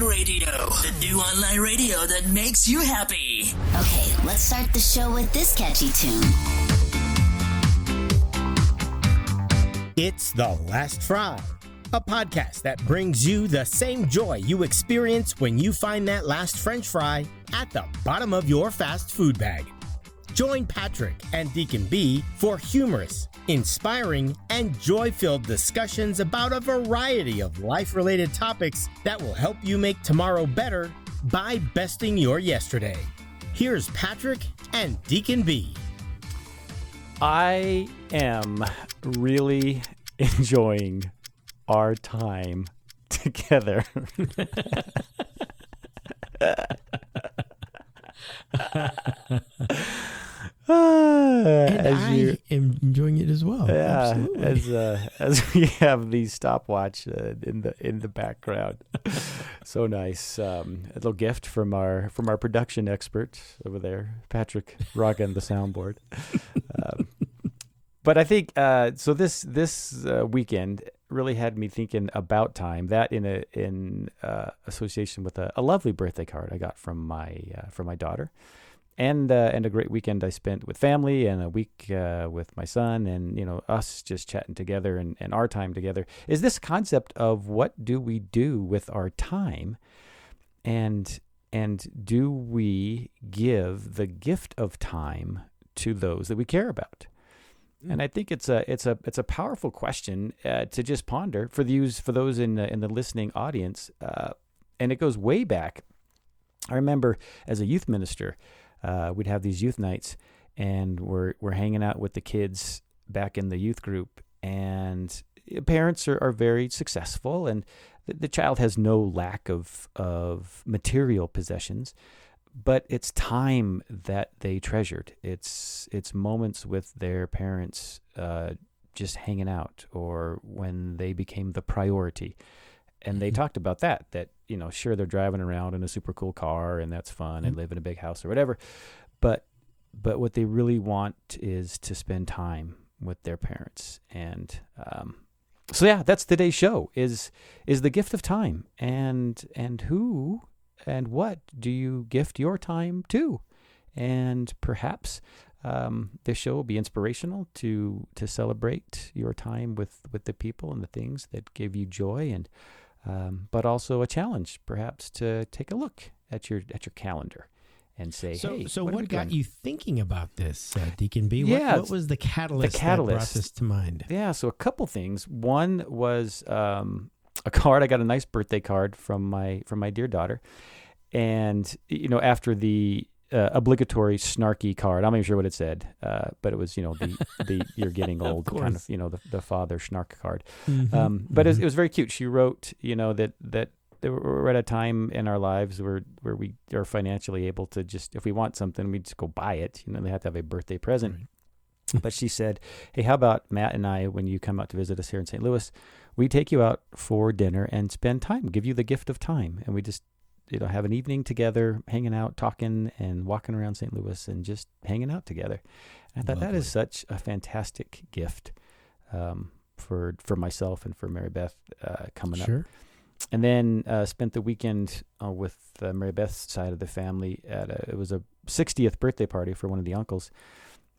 Online Radio, the new online radio that makes you happy. Okay, let's start the show with this catchy tune. It's The Last Fry, a podcast that brings you the same joy you experience when you find that last French fry at the bottom of your fast food bag. Join Patrick and Deacon B for humorous, inspiring, and joy filled discussions about a variety of life related topics that will help you make tomorrow better by besting your yesterday. Here's Patrick and Deacon B. I am really enjoying our time together. And as I you, am enjoying it as well. yeah, Absolutely. as uh, as we have the stopwatch uh, in the in the background, so nice. Um, a little gift from our from our production expert over there, Patrick, rocking the soundboard. Um, but I think uh, so. This this uh, weekend really had me thinking about time. That in a in uh, association with a, a lovely birthday card I got from my uh, from my daughter, and uh, and a great weekend I spent with family and a week uh, with my son, and you know us just chatting together and, and our time together. Is this concept of what do we do with our time, and and do we give the gift of time to those that we care about? And I think it's a it's a it's a powerful question uh, to just ponder for those for those in the, in the listening audience, uh, and it goes way back. I remember as a youth minister, uh, we'd have these youth nights, and we're we're hanging out with the kids back in the youth group, and parents are, are very successful, and the, the child has no lack of of material possessions but it's time that they treasured. It's it's moments with their parents, uh, just hanging out, or when they became the priority. And they talked about that. That you know, sure, they're driving around in a super cool car, and that's fun, and live in a big house or whatever. But but what they really want is to spend time with their parents, and um, so yeah, that's today's show. Is is the gift of time, and and who and what do you gift your time to? And perhaps um, this show will be inspirational to to celebrate your time with with the people and the things that give you joy, and um, but also a challenge, perhaps to take a look at your at your calendar and say, So, hey, so what, what, got doing? you thinking about this, uh, Deacon B? Yeah, what, what was the catalyst, that catalyst. brought this to mind? Yeah, so a couple things. One was um, a card. I got a nice birthday card from my from my dear daughter, and you know after the uh, obligatory snarky card, I'm not even sure what it said, uh, but it was you know the the you're getting old kind of you know the the father snark card. Mhm, Um, but it, was, mhm. it was very cute. She wrote you know that that. that We're at a time in our lives where, where we are financially able to just, if we want something, we just go buy it. You know, they have to have a birthday present Right. but she said, "Hey, how about Matt and I when you come out to visit us here in St. Louis, we take you out for dinner and spend time, give you the gift of time, and we just you know have an evening together, hanging out, talking, and walking around St. Louis and just hanging out together." And I thought that is such a fantastic gift um, for for myself and for Mary Beth uh, coming up Sure. and then uh, spent the weekend uh, with uh, Mary Beth's side of the family at a, it was a 60th birthday party for one of the uncles,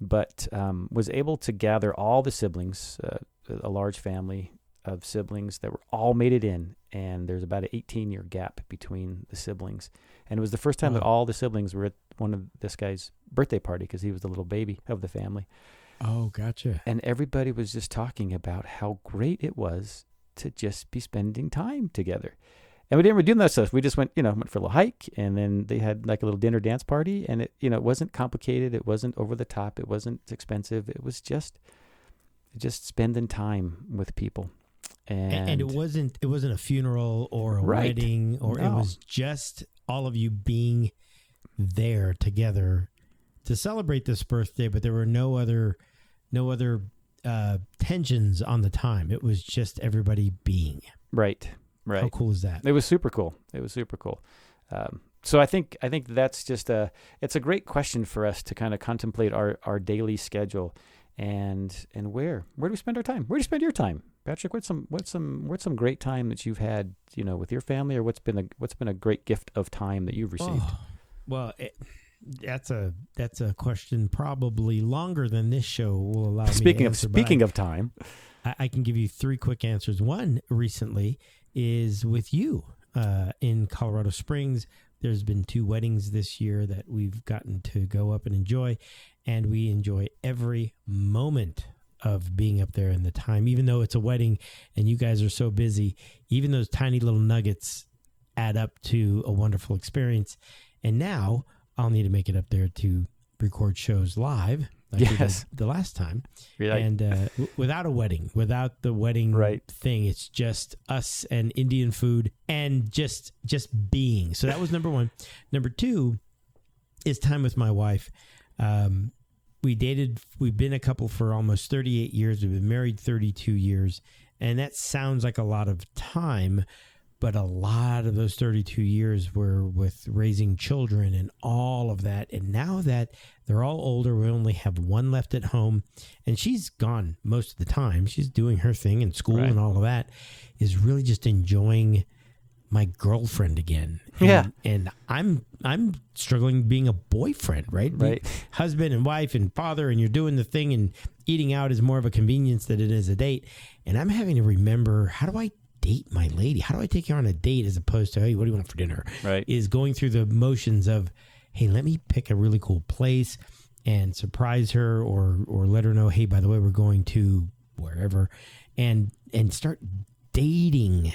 but um, was able to gather all the siblings, uh, a large family of siblings that were all made it in, and there's about an 18 year gap between the siblings, and it was the first time that oh. all the siblings were at one of this guy's birthday party because he was the little baby of the family, Oh, gotcha. and everybody was just talking about how great it was to just be spending time together. And we didn't really do that stuff. We just went, you know, went for a little hike, and then they had like a little dinner dance party, and it, you know, it wasn't complicated. It wasn't over the top. It wasn't expensive. It was just, just spending time with people. And, And, and it wasn't it wasn't a funeral or a Right. wedding or it was just all of you being there together to celebrate this birthday, but there were no other no other uh tensions on the time. It was just everybody being. right, right. How cool is that? It was super cool. It was super cool. Um, so I think I think that's just a it's a great question for us to kind of contemplate our our daily schedule and and where where do we spend our time? Where do you spend your time? Patrick, what's some what's some what's some great time that you've had, you know, with your family, or what's been a what's been a great gift of time that you've received? Oh, well, it, that's a that's a question probably longer than this show will allow me. speaking of speaking of time, I, I can give you three quick answers. One recently is with you uh, in Colorado Springs. There's been two weddings this year that we've gotten to go up and enjoy, and we enjoy every moment of being up there in the time. Even though it's a wedding and you guys are so busy, even those tiny little nuggets add up to a wonderful experience. And now I'll need to make it up there to record shows live. Like we did Yes. the last time and uh, w- without a wedding, without the wedding Right. thing, it's just us and Indian food and just just being. So that was number one. Number two is time with my wife. Um, we dated. We've been a couple for almost thirty eight years. We've been married thirty two years, and that sounds like a lot of time. But a lot of those 32 years were with raising children and all of that. And now that they're all older, we only have one left at home, and she's gone most of the time. She's doing her thing in school Right. and all of that. Is really just enjoying my girlfriend again. And, Yeah. and I'm I'm struggling being a boyfriend, right? Right. Husband and wife and father, and you're doing the thing, and eating out is more of a convenience than it is a date. And I'm having to remember how do I date my lady? How do I take her on a date as opposed to hey, what do you want for dinner? Right. Is going through the motions of hey, let me pick a really cool place and surprise her, or or let her know hey, by the way, we're going to wherever, and and start dating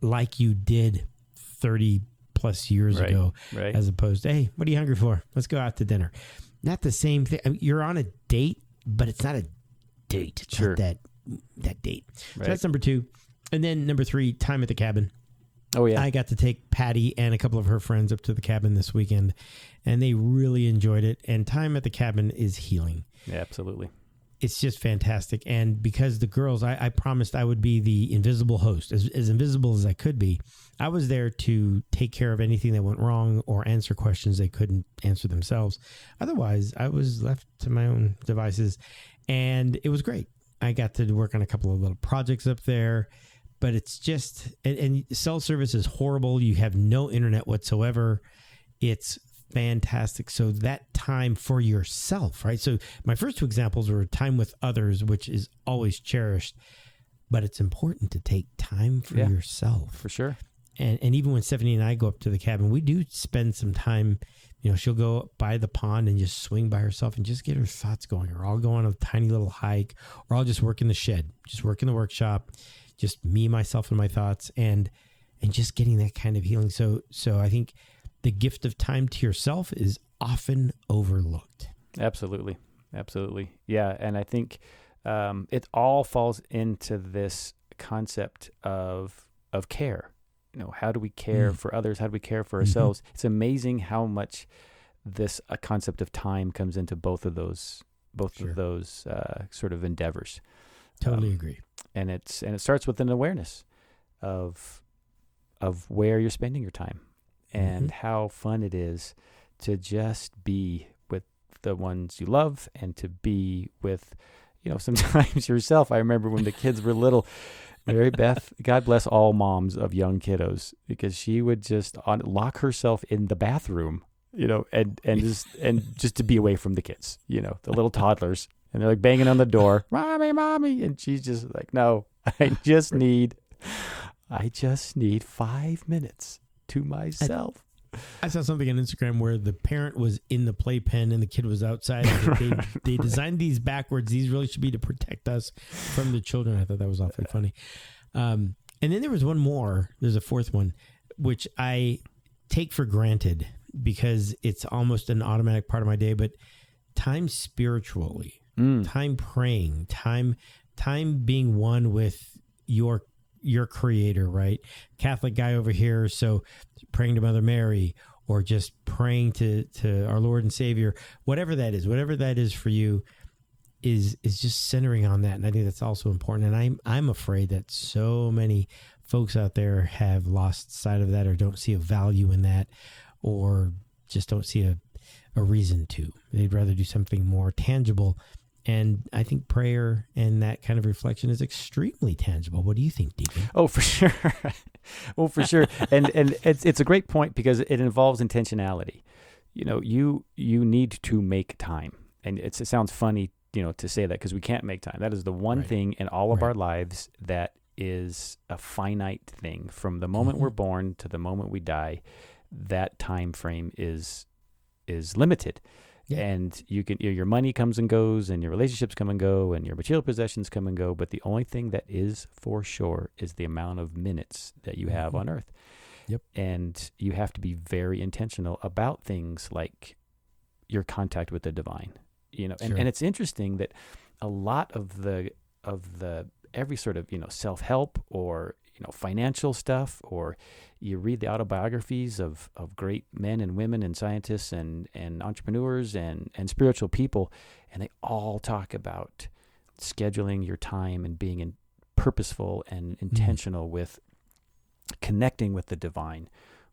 like you did 30 plus years Right, ago right. as opposed to hey what are you hungry for let's go out to dinner not the same thing I mean, you're on a date but it's not a date it's Sure. not that that date Right. so that's number two and then number three time at the cabin oh yeah, I got to take Patty and a couple of her friends up to the cabin this weekend, and they really enjoyed it. And time at the cabin is healing. yeah, absolutely. It's just fantastic. And because the girls, I, I promised I would be the invisible host, as, as invisible as I could be. I was there to take care of anything that went wrong or answer questions they couldn't answer themselves. Otherwise, I was left to my own devices, and it was great. I got to work on a couple of little projects up there, but it's just and, and cell service is horrible. You have no internet whatsoever. It's fantastic. So that time for yourself, right? So my first two examples were time with others, which is always cherished, but it's important to take time for Yeah. yourself For sure. and and even when Stephanie and I go up to the cabin, we do spend some time. You know, she'll go by the pond and just swing by herself and just get her thoughts going, or I'll go on a tiny little hike, or I'll just work in the shed, just work in the workshop, just me, myself, and my thoughts, and and just getting that kind of healing. So so I think the gift of time to yourself is often overlooked. Absolutely, absolutely, yeah. And I think um, it all falls into this concept of of care. You know, how do we care Mm. for others? How do we care for Mhm. ourselves? It's amazing how much this a concept of time comes into both of those both Sure. of those uh, sort of endeavors. Totally Um, agree. and it's and it starts with an awareness of of where you're spending your time Mm-hmm. and how fun it is to just be with the ones you love and to be with you know sometimes yourself. I remember when the kids were little mary beth god bless all moms of young kiddos because she would just on, lock herself in the bathroom you know and and just and just to be away from the kids you know the little toddlers. And they're like banging on the door mommy mommy and she's just like no i just need i just need five minutes to myself I saw something on Instagram where the parent was in the playpen and the kid was outside. And they, they designed these backwards. These really should be to protect us from the children. I thought that was awfully funny. Um, and then there was one more. There's a fourth one, which I take for granted because it's almost an automatic part of my day. But time spiritually, Mm. time praying, time time being one with your your creator, right? Catholic guy over here, so praying to Mother Mary or just praying to to our Lord and Savior, whatever that is, whatever that is for you is is just centering on that. And I think that's also important. And I'm I'm afraid that so many folks out there have lost sight of that or don't see a value in that or just don't see a a reason to. They'd rather do something more tangible and I think prayer and that kind of reflection is extremely tangible. What do you think, Deacon? Oh, for sure. oh, for sure. And and it's it's a great point because it involves intentionality. You know, you you need to make time, and it's, it sounds funny, you know, to say that because we can't make time. That is the one Right. thing in all of Right. our lives that is a finite thing. From the moment Mhm. we're born to the moment we die, that time frame is is limited. Yeah. And you can your your money comes and goes, and your relationships come and go, and your material possessions come and go. But the only thing that is for sure is the amount of minutes that you have Mhm. on Earth. Yep. And you have to be very intentional about things like your contact with the divine. You know, and, Sure. and it's interesting that a lot of the of the every sort of you know self help or you know financial stuff or you read the autobiographies of, of great men and women and scientists and, and entrepreneurs and, and spiritual people, and they all talk about scheduling your time and being in, purposeful and intentional with connecting with the divine,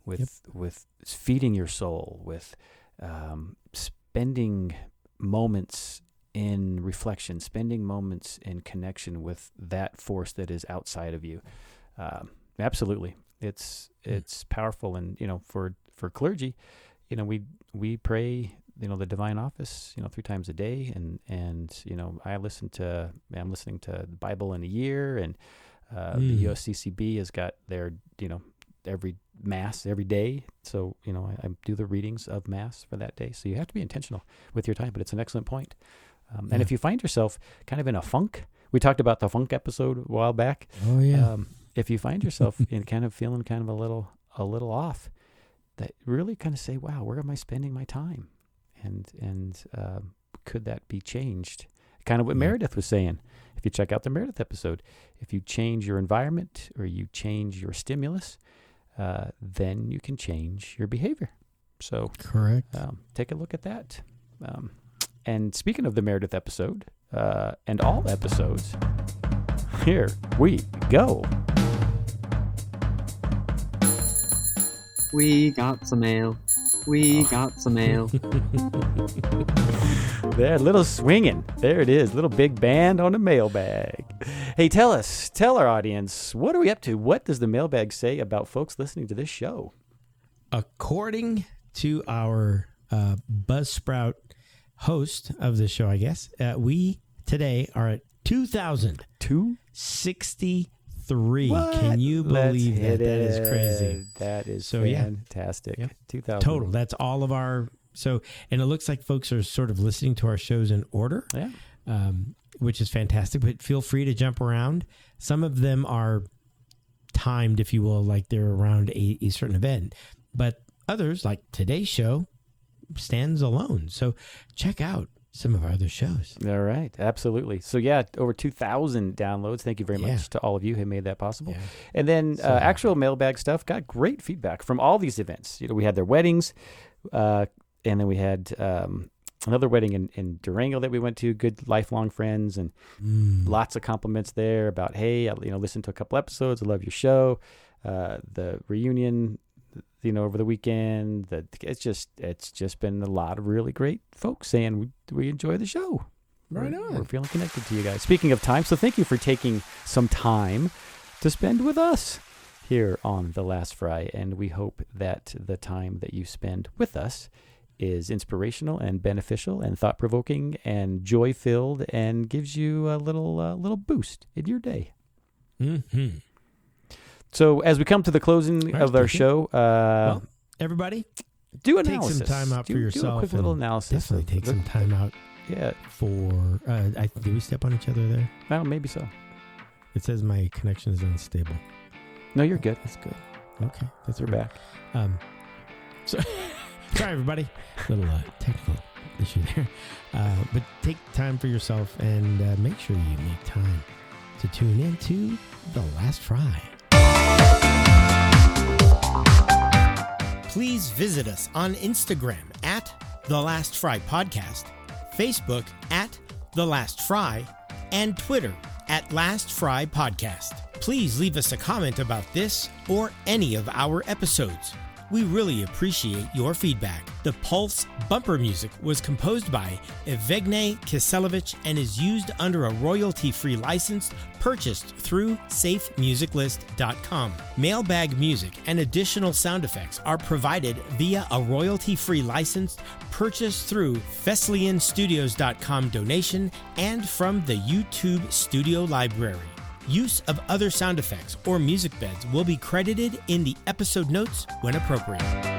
with with feeding your soul, with um, spending moments in reflection, spending moments in connection with that force that is outside of you. Um, absolutely, it's Mm. it's powerful, and you know, for for clergy, you know, we we pray, you know, the divine office, you know, three times a day, and and you know, I listen to I'm listening to the Bible in a year, and uh, Mm. the USCCB has got their you know every mass every day. So you know, I, I do the readings of mass for that day. So you have to be intentional with your time. But it's an excellent point. Um, And if you find yourself kind of in a funk, we talked about the funk episode a while back. Oh yeah, Um, if you find yourself in kind of feeling kind of a little a little off, that really kind of say, "Wow, where am I spending my time?" And and um, could that be changed? Kind of what Yeah. Meredith was saying. If you check out the Meredith episode, if you change your environment or you change your stimulus, uh, then you can change your behavior. So correct. um, take a look at that. Um, and speaking of the Meredith episode uh, and all episodes, here we go. We got some mail. We oh. got some mail. there, little swinging. There it is, little big band on a mailbag. Hey, tell us, tell our audience, what are we up to? What does the mailbag say about folks listening to this show? According to our uh, Buzzsprout host of the show, I guess, uh, we today are at 2,068 three. What? Can you believe Let's that? That is crazy. That is so, fantastic. Yeah. Yep. 2000. Total. That's all of our. So, and it looks like folks are sort of listening to our shows in order, yeah. um, which is fantastic. But feel free to jump around. Some of them are timed, if you will, like they're around a, a certain event. But others, like today's show, stands alone. So check out some of our other shows. All right, absolutely. So yeah, over two thousand downloads. Thank you very Yeah. much to all of you who made that possible. Yeah. And then So uh, actual mailbag stuff got great feedback from all these events. You know, we had their weddings, uh, and then we had um, another wedding in, in Durango that we went to. Good lifelong friends, and Mm. lots of compliments there about hey, I, you know, listen to a couple episodes. I love your show. Uh, the reunion, you know, over the weekend. That it's just it's just been a lot of really great folks saying we we enjoy the show. Right We're- on. We're feeling connected to you guys. Speaking of time, so thank you for taking some time to spend with us here on the Last Fry, and we hope that the time that you spend with us is inspirational and beneficial and thought provoking and joy filled and gives you a little uh, little boost in your day. Mhm. So as we come to the closing right, of our show, uh, Everybody, do an analysis. take some time out for do, Do a quick little analysis. definitely take some time out Yeah, for. Uh, I, did we step on each other there? well, maybe so. It says my connection is unstable. No, you're good. That's good. Okay, that's We're back. Um, so, sorry, everybody. Little uh, technical issue there. Uh, but take time for yourself and uh, make sure you make time to tune in to The Last Fry. Please visit us on Instagram at The Last Fry Podcast, Facebook at The Last Fry, and Twitter at Last Fry Podcast. Please leave us a comment about this or any of our episodes. We really appreciate your feedback. The Pulse bumper music was composed by Evgeny Kiselevich and is used under a royalty free license purchased through safemusiclist.com. Mailbag music and additional sound effects are provided via a royalty free license purchased through FeslianStudios.com donation and from the YouTube Studio Library. Use of other sound effects or music beds will be credited in the episode notes when appropriate.